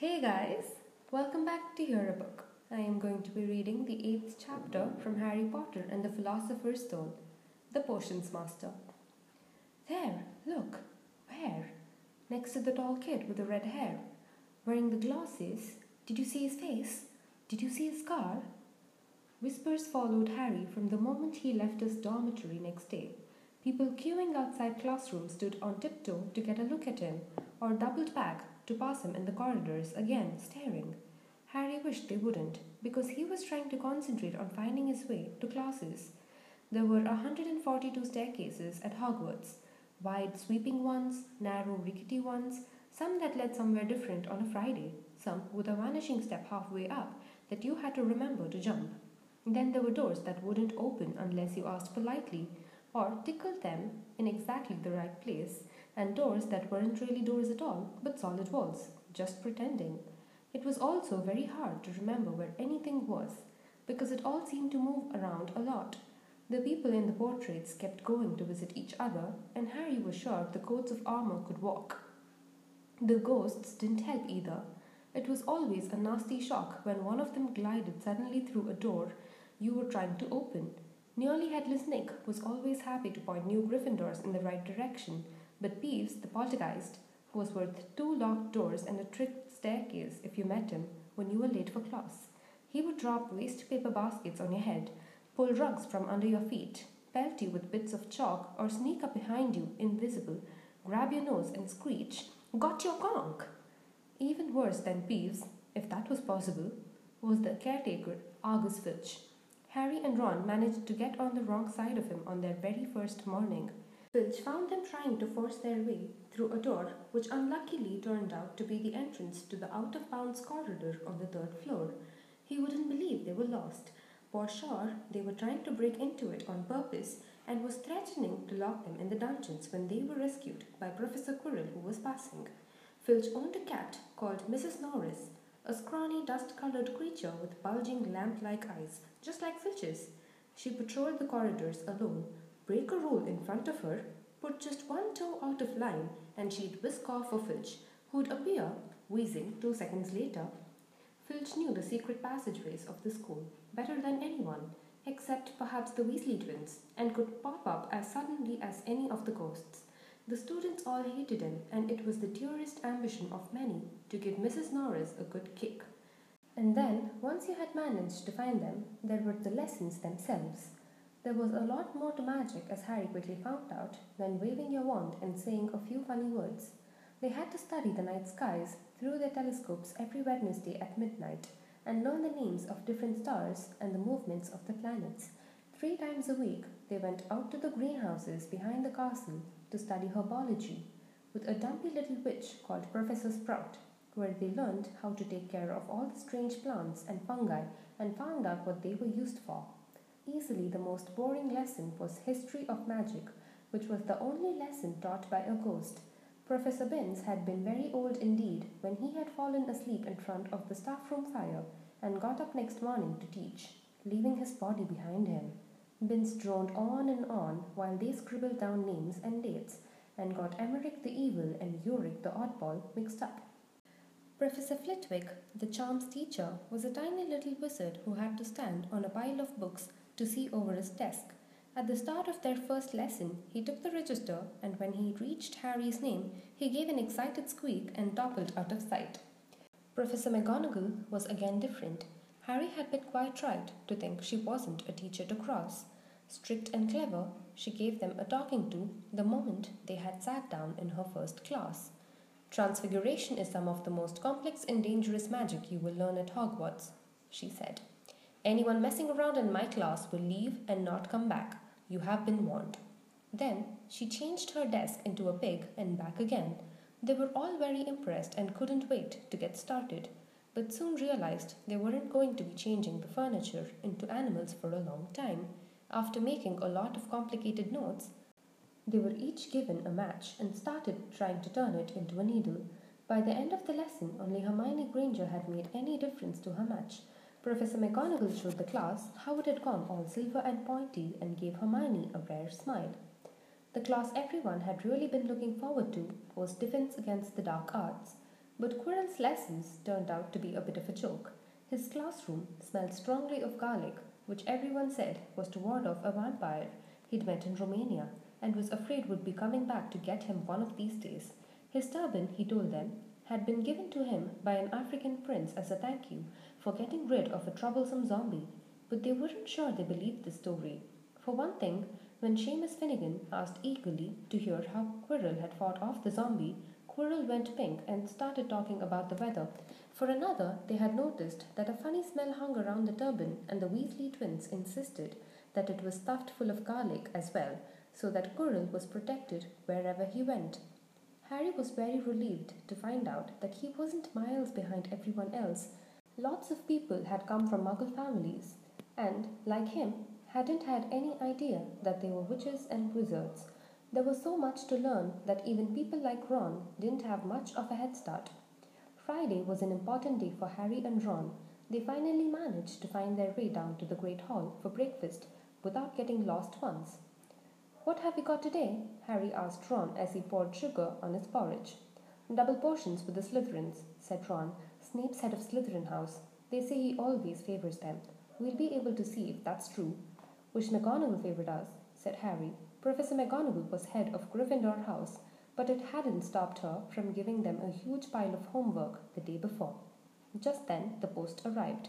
Hey guys, welcome back to Hear a Book. I am going to be reading the eighth chapter from Harry Potter and the Philosopher's Stone, The Potions Master. There, look, where? Next to the tall kid with the red hair, wearing the glasses. Did you see his face? Did you see his scar? Whispers followed Harry from the moment he left his dormitory next day. People queuing outside classrooms stood on tiptoe to get a look at him, or doubled back to pass him in the corridors, again staring. Harry wished they wouldn't, because he was trying to concentrate on finding his way to classes. There were 142 staircases at Hogwarts wide, sweeping ones, narrow, rickety ones, some that led somewhere different on a Friday, some with a vanishing step halfway up that you had to remember to jump. Then there were doors that wouldn't open unless you asked politely, or tickled them in exactly the right place, and doors that weren't really doors at all, but solid walls, just pretending. It was also very hard to remember where anything was, because it all seemed to move around a lot. The people in the portraits kept going to visit each other, and Harry was sure the coats of armor could walk. The ghosts didn't help either. It was always a nasty shock when one of them glided suddenly through a door you were trying to open. Nearly Headless Nick was always happy to point new Gryffindors in the right direction, but Peeves, the poltergeist, who was worth two locked doors and a tricked staircase if you met him when you were late for class. He would drop waste paper baskets on your head, pull rugs from under your feet, pelt you with bits of chalk, or sneak up behind you, invisible, grab your nose and screech, Got your conk! Even worse than Peeves, if that was possible, was the caretaker, Argus Filch. Harry and Ron managed to get on the wrong side of him on their very first morning. Filch found them trying to force their way through a door which unluckily turned out to be the entrance to the out of bounds corridor on the third floor. He wouldn't believe they were lost. For sure, they were trying to break into it on purpose and was threatening to lock them in the dungeons when they were rescued by Professor Quirrell who was passing. Filch owned a cat called Mrs. Norris, a scrawny dust-colored creature with bulging lamp-like eyes, just like Filch's. She patrolled the corridors alone, break a rule in front of her, put just one toe out of line, and she'd whisk off for Filch, who'd appear, wheezing, two seconds later. Filch knew the secret passageways of the school better than anyone, except perhaps the Weasley twins, and could pop up as suddenly as any of the ghosts. The students all hated him, and it was the dearest ambition of many to give Mrs. Norris a good kick. And then, once you had managed to find them, there were the lessons themselves. There was a lot more to magic, as Harry quickly found out, than waving your wand and saying a few funny words. They had to study the night skies through their telescopes every Wednesday at midnight and learn the names of different stars and the movements of the planets. Three times a week, they went out to the greenhouses behind the castle to study herbology with a dumpy little witch called Professor Sprout, where they learned how to take care of all the strange plants and fungi and found out what they were used for. Easily the most boring lesson was History of Magic, which was the only lesson taught by a ghost. Professor Binns had been very old indeed when he had fallen asleep in front of the staff room fire and got up next morning to teach, leaving his body behind him. Binns droned on and on while they scribbled down names and dates and got Emeric the Evil and Uric the Oddball mixed up. Professor Flitwick, the charms teacher, was a tiny little wizard who had to stand on a pile of books to see over his desk. At the start of their first lesson, he took the register, and when he reached Harry's name, he gave an excited squeak and toppled out of sight. Professor McGonagall was again different. Harry had been quite right to think she wasn't a teacher to cross. Strict and clever, she gave them a talking to the moment they had sat down in her first class. Transfiguration is some of the most complex and dangerous magic you will learn at Hogwarts, she said. Anyone messing around in my class will leave and not come back. You have been warned. Then she changed her desk into a pig and back again. They were all very impressed and couldn't wait to get started, but soon realized they weren't going to be changing the furniture into animals for a long time. After making a lot of complicated notes, they were each given a match and started trying to turn it into a needle. By the end of the lesson, only Hermione Granger had made any difference to her match. Professor McGonagall showed the class how it had gone all silver and pointy and gave Hermione a rare smile. The class everyone had really been looking forward to was Defense Against the Dark Arts. But Quirrell's lessons turned out to be a bit of a joke. His classroom smelled strongly of garlic, which everyone said was to ward off a vampire he'd met in Romania and was afraid would be coming back to get him one of these days. His turban, he told them, had been given to him by an African prince as a thank you for getting rid of a troublesome zombie, but they weren't sure they believed the story. For one thing, when Seamus Finnegan asked eagerly to hear how Quirrell had fought off the zombie, Quirrell went pink and started talking about the weather. For another, they had noticed that a funny smell hung around the turban, and the Weasley twins insisted that it was stuffed full of garlic as well, so that Quirrell was protected wherever he went. Harry was very relieved to find out that he wasn't miles behind everyone else. Lots of people had come from Muggle families, and, like him, hadn't had any idea that they were witches and wizards. There was so much to learn that even people like Ron didn't have much of a head start. Friday was an important day for Harry and Ron. They finally managed to find their way down to the Great Hall for breakfast without getting lost once. What have we got today? Harry asked Ron as he poured sugar on his porridge. Double Potions for the Slytherins, said Ron, Snape's head of Slytherin House. They say he always favours them. We'll be able to see if that's true. Wish McGonagall favoured us, said Harry. Professor McGonagall was head of Gryffindor House, but it hadn't stopped her from giving them a huge pile of homework the day before. Just then the post arrived.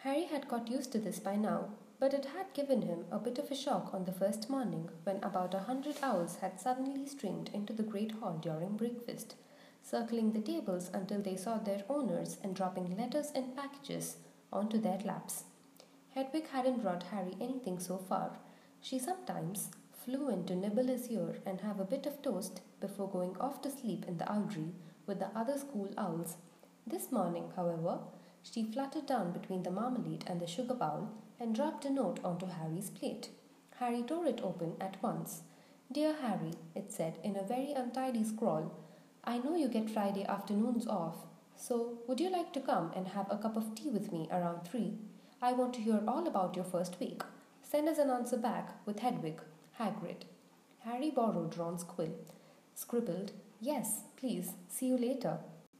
Harry had got used to this by now, but it had given him a bit of a shock on the first morning when about a hundred owls had suddenly streamed into the great hall during breakfast, circling the tables until they saw their owners and dropping letters and packages onto their laps. Hedwig hadn't brought Harry anything so far. She sometimes flew in to nibble his ear and have a bit of toast before going off to sleep in the owlry with the other school owls. This morning, however, she fluttered down between the marmalade and the sugar bowl and dropped a note onto Harry's plate. Harry tore it open at once. Dear Harry, it said in a very untidy scrawl, I know you get Friday afternoons off, so would you like to come and have a cup of tea with me around three? I want to hear all about your first week. Send us an answer back with Hedwig, Hagrid. Harry borrowed Ron's quill, scribbled, Yes, please, see you later,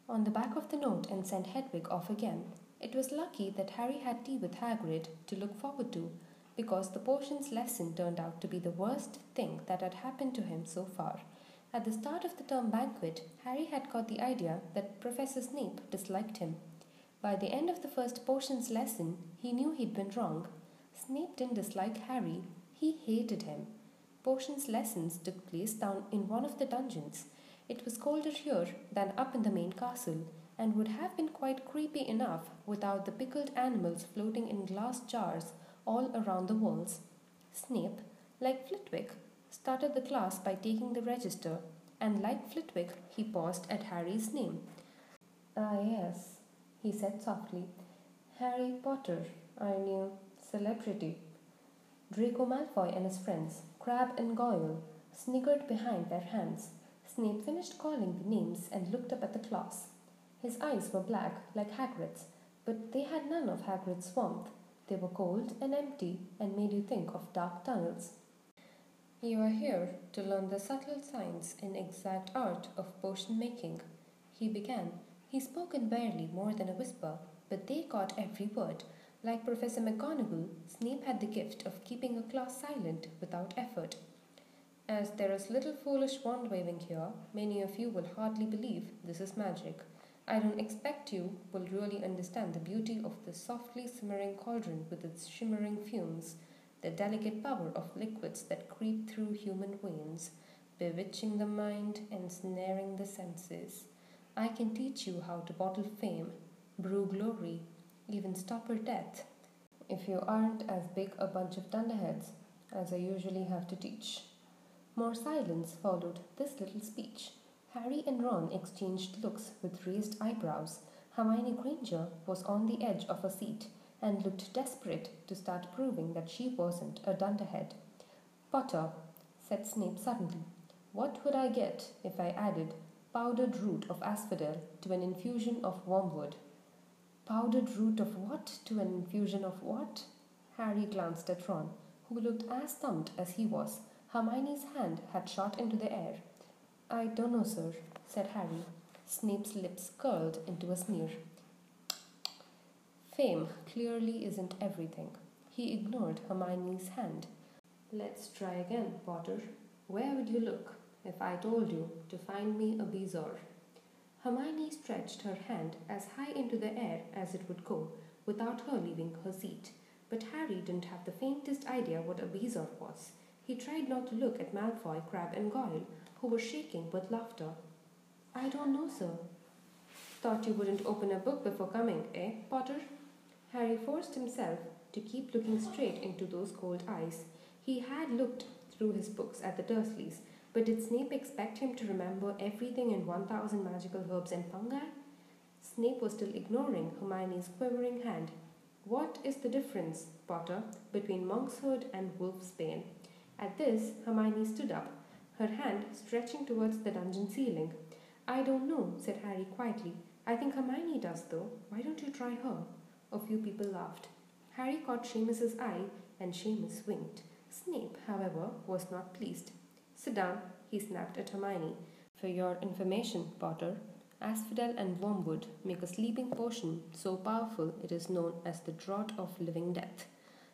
on the back of the note and sent Hedwig off again. It was lucky that Harry had tea with Hagrid to look forward to, because the potions lesson turned out to be the worst thing that had happened to him so far. At the start of the term banquet, Harry had got the idea that Professor Snape disliked him. By the end of the first potions lesson, he knew he'd been wrong. Snape didn't dislike Harry, he hated him. Potions lessons took place down in one of the dungeons. It was colder here than up in the main castle, and would have been quite creepy enough without the pickled animals floating in glass jars all around the walls. Snape, like Flitwick, started the class by taking the register, and like Flitwick, he paused at Harry's name. Ah, yes, he said softly. Harry Potter, I knew. Celebrity. Draco Malfoy and his friends, Crabbe and Goyle, sniggered behind their hands. Snape finished calling the names and looked up at the class. His eyes were black, like Hagrid's, but they had none of Hagrid's warmth. They were cold and empty and made you think of dark tunnels. You are here to learn the subtle science and exact art of potion making, he began. He spoke in barely more than a whisper, but they caught every word. Like Professor McGonagall, Snape had the gift of keeping a class silent without effort. As there is little foolish wand waving here, many of you will hardly believe this is magic. I don't expect you will really understand the beauty of the softly simmering cauldron with its shimmering fumes, the delicate power of liquids that creep through human veins, bewitching the mind and snaring the senses. I can teach you how to bottle fame, brew glory, even stopper death, if you aren't as big a bunch of dunderheads as I usually have to teach. More silence followed this little speech. Harry and Ron exchanged looks with raised eyebrows. Hermione Granger was on the edge of her seat and looked desperate to start proving that she wasn't a dunderhead. Potter, said Snape suddenly, what would I get if I added powdered root of asphodel to an infusion of wormwood? Powdered root of what to an infusion of what? Harry glanced at Ron, who looked as stumped as he was. Hermione's hand had shot into the air. I don't know, sir, said Harry. Snape's lips curled into a sneer. Fame clearly isn't everything. He ignored Hermione's hand. Let's try again, Potter. Where would you look if I told you to find me a bezoar? Hermione stretched her hand as high into the air as it would go, without her leaving her seat. But Harry didn't have the faintest idea what a bezoar was. He tried not to look at Malfoy, Crabbe, and Goyle, who were shaking with laughter. I don't know, sir. Thought you wouldn't open a book before coming, eh, Potter? Harry forced himself to keep looking straight into those cold eyes. He had looked through his books at the Dursleys, but did Snape expect him to remember everything in 1000 magical herbs and fungi? Snape was still ignoring Hermione's quivering hand. What is the difference, Potter, between monkshood and wolfsbane? At this, Hermione stood up, her hand stretching towards the dungeon ceiling. I don't know, said Harry quietly. I think Hermione does, though. Why don't you try her? A few people laughed. Harry caught Seamus's eye, and Seamus winked. Snape, however, was not pleased. Sit down, he snapped at Hermione. For your information, Potter, Asphodel and Wormwood make a sleeping potion so powerful it is known as the Draught of Living Death.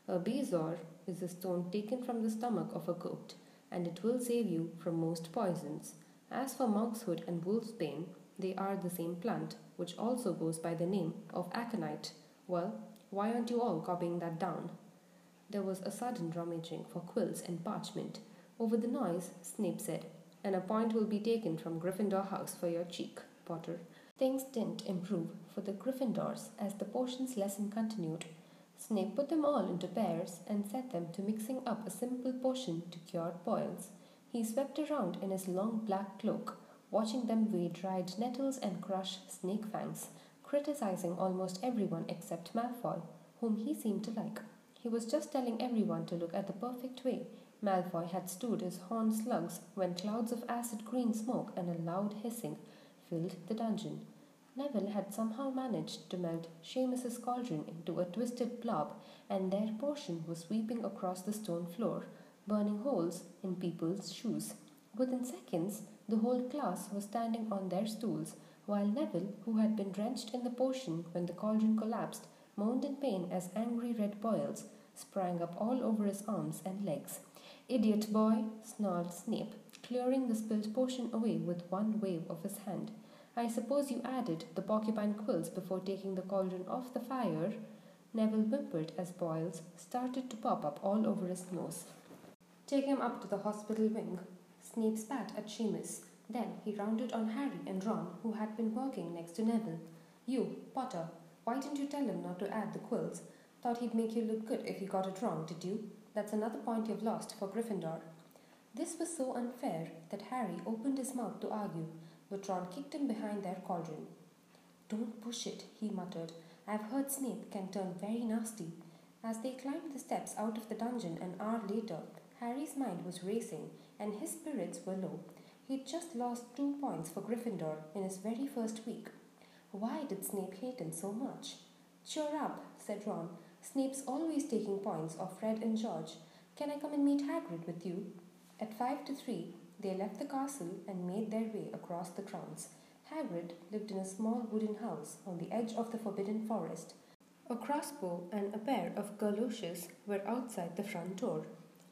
A bezoar is a stone taken from the stomach of a goat, and it will save you from most poisons. As for monkshood and wolfsbane, they are the same plant, which also goes by the name of aconite. Well, why aren't you all copying that down? There was a sudden rummaging for quills and parchment. Over the noise, Snape said, and a point will be taken from Gryffindor House for your cheek, Potter. Things didn't improve for the Gryffindors as the potions lesson continued. Snape put them all into pairs and set them to mixing up a simple potion to cure boils. He swept around in his long black cloak, watching them weigh dried nettles and crush snake fangs, criticizing almost everyone except Malfoy, whom he seemed to like. He was just telling everyone to look at the perfect way Malfoy had stewed his horn slugs when clouds of acid green smoke and a loud hissing filled the dungeon. Neville had somehow managed to melt Seamus's cauldron into a twisted blob, and their potion was sweeping across the stone floor, burning holes in people's shoes. Within seconds, the whole class was standing on their stools, while Neville, who had been drenched in the potion when the cauldron collapsed, moaned in pain as angry red boils sprang up all over his arms and legs. Idiot boy, snarled Snape, clearing the spilled potion away with one wave of his hand. I suppose you added the porcupine quills before taking the cauldron off the fire. Neville whimpered as boils started to pop up all over his nose. Take him up to the hospital wing. Snape spat at Seamus. Then he rounded on Harry and Ron, who had been working next to Neville. You, Potter, why didn't you tell him not to add the quills? Thought he'd make you look good if he got it wrong, did you? That's another point you've lost for Gryffindor. This was so unfair that Harry opened his mouth to argue, Ron kicked him behind their cauldron. Don't push it, he muttered. I've heard Snape can turn very nasty. As they climbed the steps out of the dungeon an hour later, Harry's mind was racing and his spirits were low. He'd just lost two points for Gryffindor in his very first week. Why did Snape hate him so much? Cheer up, said Ron. Snape's always taking points off Fred and George. Can I come and meet Hagrid with you? At five to three, they left the castle and made their way across the grounds. Hagrid lived in a small wooden house on the edge of the forbidden forest. A crossbow and a pair of galoshes were outside the front door.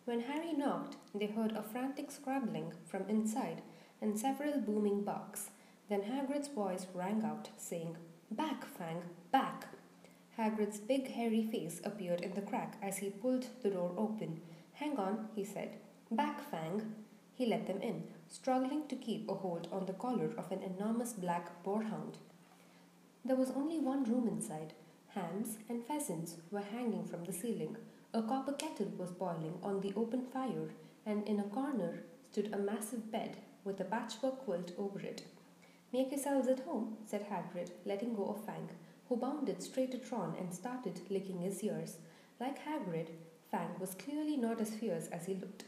When Harry knocked, they heard a frantic scrabbling from inside and several booming barks. Then Hagrid's voice rang out, saying, Back, Fang, back! Hagrid's big hairy face appeared in the crack as he pulled the door open. Hang on, he said. Back, Fang. He let them in, struggling to keep a hold on the collar of an enormous black boarhound. There was only one room inside. Hams and pheasants were hanging from the ceiling. A copper kettle was boiling on the open fire, and in a corner stood a massive bed with a patchwork quilt over it. Make yourselves at home, said Hagrid, letting go of Fang, who bounded straight at Ron and started licking his ears. Like Hagrid, Fang was clearly not as fierce as he looked.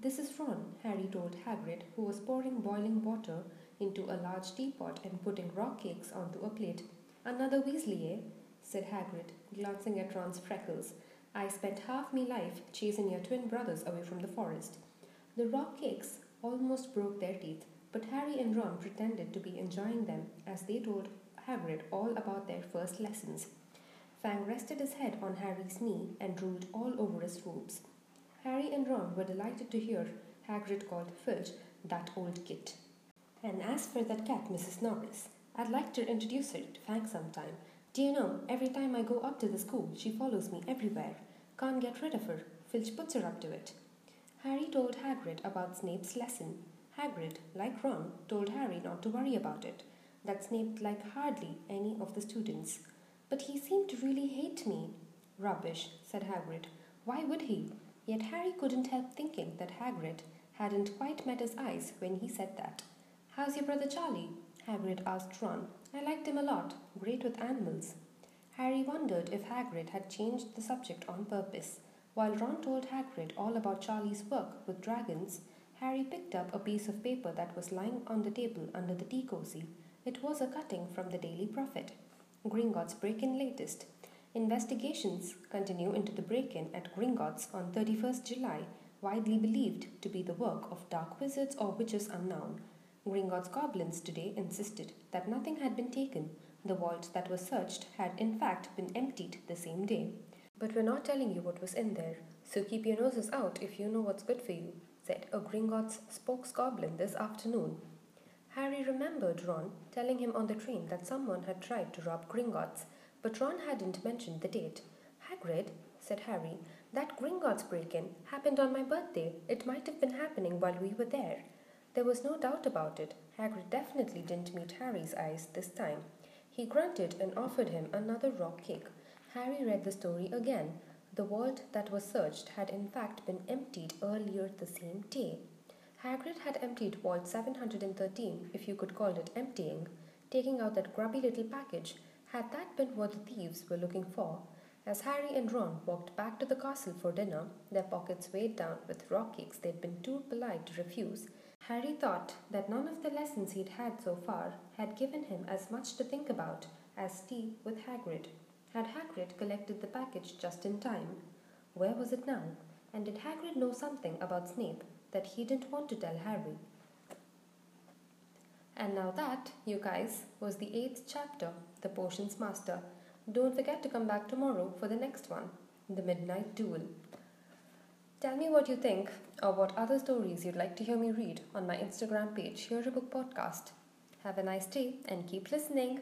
This is Ron, Harry told Hagrid, who was pouring boiling water into a large teapot and putting rock cakes onto a plate. Another Weasley, eh? said Hagrid, glancing at Ron's freckles. I spent half me life chasing your twin brothers away from the forest. The rock cakes almost broke their teeth, but Harry and Ron pretended to be enjoying them as they told Hagrid all about their first lessons. Fang rested his head on Harry's knee and drooled all over his robes. Harry and Ron were delighted to hear Hagrid called Filch that old git. And as for that cat, Mrs. Norris, I'd like to introduce her to Fang sometime. Do you know, every time I go up to the school, she follows me everywhere. Can't get rid of her. Filch puts her up to it. Harry told Hagrid about Snape's lesson. Hagrid, like Ron, told Harry not to worry about it, that Snape liked hardly any of the students. But he seemed to really hate me. Rubbish, said Hagrid. Why would he? Yet Harry couldn't help thinking that Hagrid hadn't quite met his eyes when he said that. How's your brother Charlie? Hagrid asked Ron. I liked him a lot, great with animals. Harry wondered if Hagrid had changed the subject on purpose. While Ron told Hagrid all about Charlie's work with dragons, Harry picked up a piece of paper that was lying on the table under the tea cosy. It was a cutting from the Daily Prophet. Gringotts break-in latest. Investigations continue into the break-in at Gringotts on 31st July, widely believed to be the work of dark wizards or witches unknown. Gringotts goblins today insisted that nothing had been taken. The vault that was searched had in fact been emptied the same day. But we're not telling you what was in there, so keep your noses out if you know what's good for you, said a Gringotts spokesgoblin this afternoon. Harry remembered Ron telling him on the train that someone had tried to rob Gringotts but Ron hadn't mentioned the date. Hagrid, said Harry, that Gringotts break-in happened on my birthday. It might have been happening while we were there. There was no doubt about it. Hagrid definitely didn't meet Harry's eyes this time. He grunted and offered him another rock cake. Harry read the story again. The vault that was searched had in fact been emptied earlier the same day. Hagrid had emptied Vault 713, if you could call it emptying, taking out that grubby little package had that been what the thieves were looking for? As Harry and Ron walked back to the castle for dinner, their pockets weighed down with rock cakes they'd been too polite to refuse, Harry thought that none of the lessons he'd had so far had given him as much to think about as tea with Hagrid. Had Hagrid collected the package just in time? Where was it now? And did Hagrid know something about Snape that he didn't want to tell Harry? And now that, you guys, was the eighth chapter, The Potions Master. Don't forget to come back tomorrow for the next one, The Midnight Duel. Tell me what you think or what other stories you'd like to hear me read on my Instagram page, Hear a Book Podcast. Have a nice day and keep listening.